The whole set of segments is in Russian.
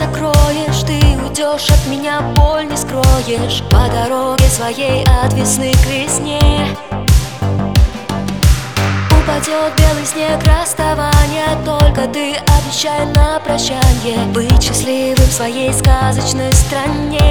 укроешь Ты уйдешь от меня, боль не скроешь. По дороге своей от весны к весне Упадет белый снег расставания Только ты обещай на прощание Быть счастливым в своей сказочной стране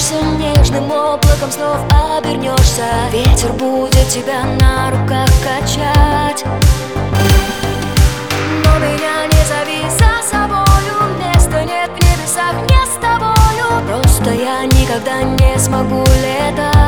Коснешься нежным облаком, снова обернешься. Ветер будет тебя на руках качать. Но меня не зови за собою. Места нет в небесах, не с тобою. Просто я никогда не смогу летать.